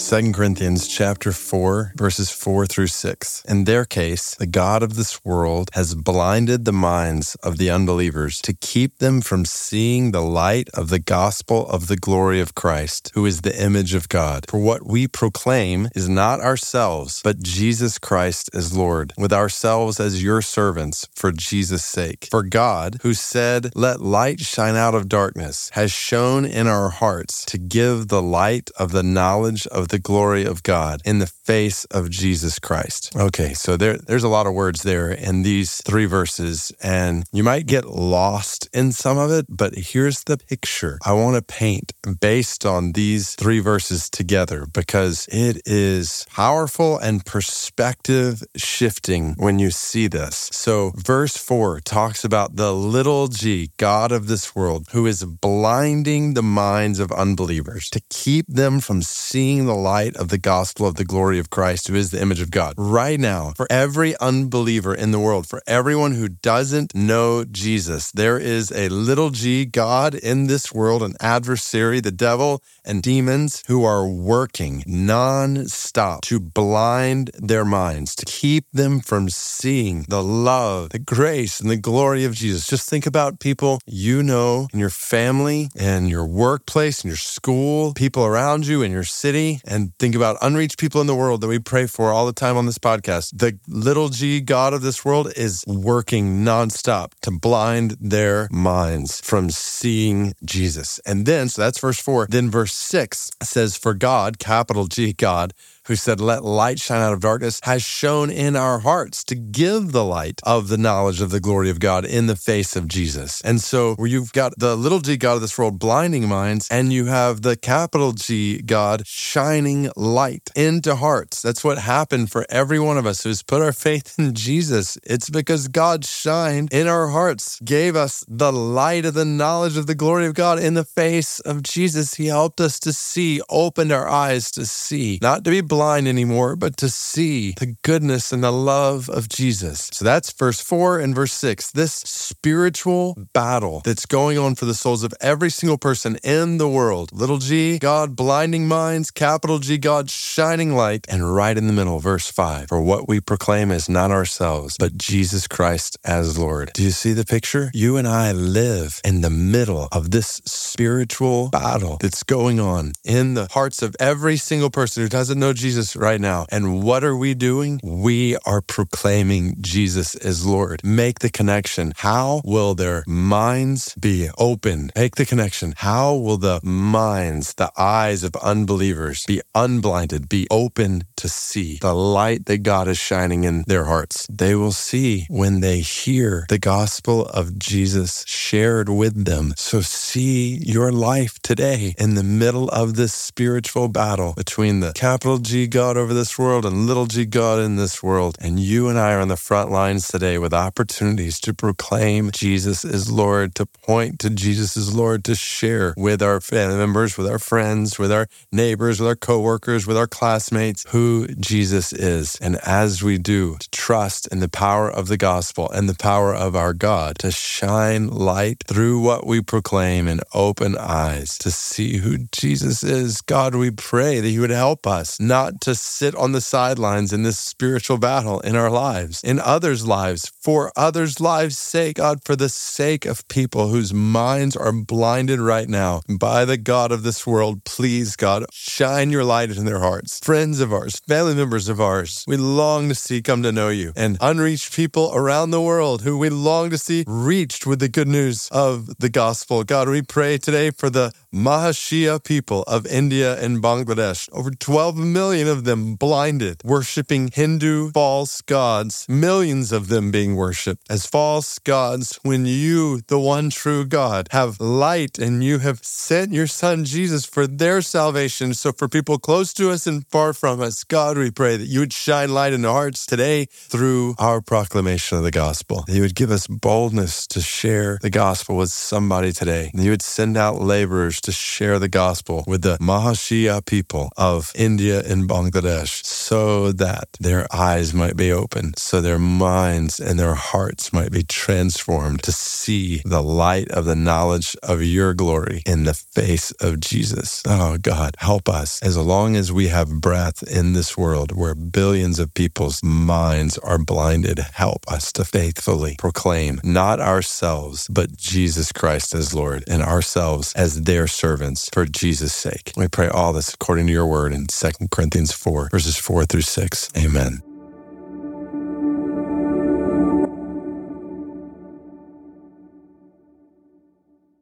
2 Corinthians chapter 4 verses 4 through 6. In their case, the God of this world has blinded the minds of the unbelievers to keep them from seeing the light of the gospel of the glory of Christ, who is the image of God. For what we proclaim is not ourselves, but Jesus Christ as Lord, with ourselves as your servants for Jesus' sake. For God, who said, "Let light shine out of darkness," has shone in our hearts to give the light of the knowledge of the glory of God in the face of Jesus Christ. Okay, so there, there's a lot of words there in these three verses, and you might get lost in some of it, but here's the picture I want to paint based on these three verses together because it is powerful and perspective shifting when you see this. So, verse 4 talks about the little g, God of this world, who is blinding the minds of unbelievers to keep them from seeing the light of the gospel of the glory of Christ, who is the image of God. Right now, for every unbeliever in the world, for everyone who doesn't know Jesus, there is a little g God in this world, an adversary, the devil, and demons who are working non-stop to blind their minds, to keep them from seeing the love, the grace, and the glory of Jesus. Just think about people you know in your family and your workplace and your school, people around you in your city, and think about unreached people in the world that we pray for all the time on this podcast. The little g God of this world is working nonstop to blind their minds from seeing Jesus. And then, so that's verse four. Then verse six says, For God, capital G God, who said, Let light shine out of darkness, has shone in our hearts to give the light of the knowledge of the glory of God in the face of Jesus. And so, where you've got the little g God of this world blinding minds, and you have the capital G God shining light into hearts. That's what happened for every one of us who's put our faith in Jesus. It's because God shined in our hearts, gave us the light of the knowledge of the glory of God in the face of Jesus. He helped us to see, opened our eyes to see, not to be blind anymore, but to see the goodness and the love of Jesus. So that's verse 4 and verse 6. This spiritual battle that's going on for the souls of every single person in the world. Little g, God blinding minds, capital G, God shining light, and right in the middle, verse 5. For what we proclaim is not ourselves, but Jesus Christ as Lord. Do you see the picture? You and I live in the middle of this spiritual battle that's going on in the hearts of every single person who doesn't know Jesus right now. And what are we doing? We are proclaiming Jesus as Lord. Make the connection. How will their minds be open? Make the connection. How will the minds, the eyes of unbelievers be unblinded, be open to see the light that God is shining in their hearts? They will see when they hear the gospel of Jesus shared with them. So see your life today in the middle of this spiritual battle between the capital G God over this world and little g God in this world. And you and I are on the front lines today with opportunities to proclaim Jesus is Lord, to point to Jesus is Lord, to share with our family members, with our friends, with our neighbors, with our coworkers, with our classmates who Jesus is. And as we do, to trust in the power of the gospel and the power of our God to shine light through what we proclaim and open eyes to see who Jesus is. God, we pray that you would help us not not to sit on the sidelines in this spiritual battle in our lives, in others' lives, for others' lives' sake, God, for the sake of people whose minds are blinded right now by the God of this world. Please, God, shine your light in their hearts. Friends of ours, family members of ours, we long to see come to know you, and unreached people around the world who we long to see reached with the good news of the gospel. God, we pray today for the Mahishya people of India and Bangladesh, over 12 million of them blinded, worshiping Hindu false gods, millions of them being worshiped as false gods when you, the one true God, have light and you have sent your son Jesus for their salvation. So for people close to us and far from us, God, we pray that you would shine light in our hearts today through our proclamation of the gospel. You would give us boldness to share the gospel with somebody today. You would send out laborers to share the gospel with the Mahishya people of India and Bangladesh so that their eyes might be open, so their minds and their hearts might be transformed to see the light of the knowledge of your glory in the face of Jesus. Oh God, help us as long as we have breath in this world where billions of people's minds are blinded. Help us to faithfully proclaim not ourselves, but Jesus Christ as Lord and ourselves as their servants for Jesus' sake. We pray all this according to your word in 2 Corinthians 4, verses 4 through 6. Amen.